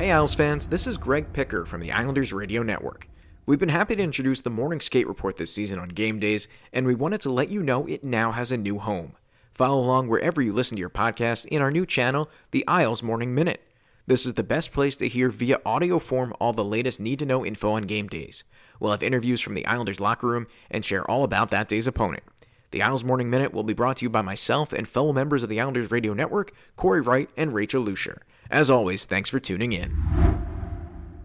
Hey Isles fans, this is Greg Picker from the Islanders Radio Network. We've been happy to introduce the Morning Skate Report this season on game days, and we wanted to let you know it now has a new home. Follow along wherever you listen to your podcast in our new channel, the Isles Morning Minute. This is the best place to hear via audio form all the latest need to know info on game days. We'll have interviews from the Islanders locker room and share all about that day's opponent. The Isles Morning Minute will be brought to you by myself and fellow members of the Islanders Radio Network, Corey Wright and Rachel Lucier. As always, thanks for tuning in.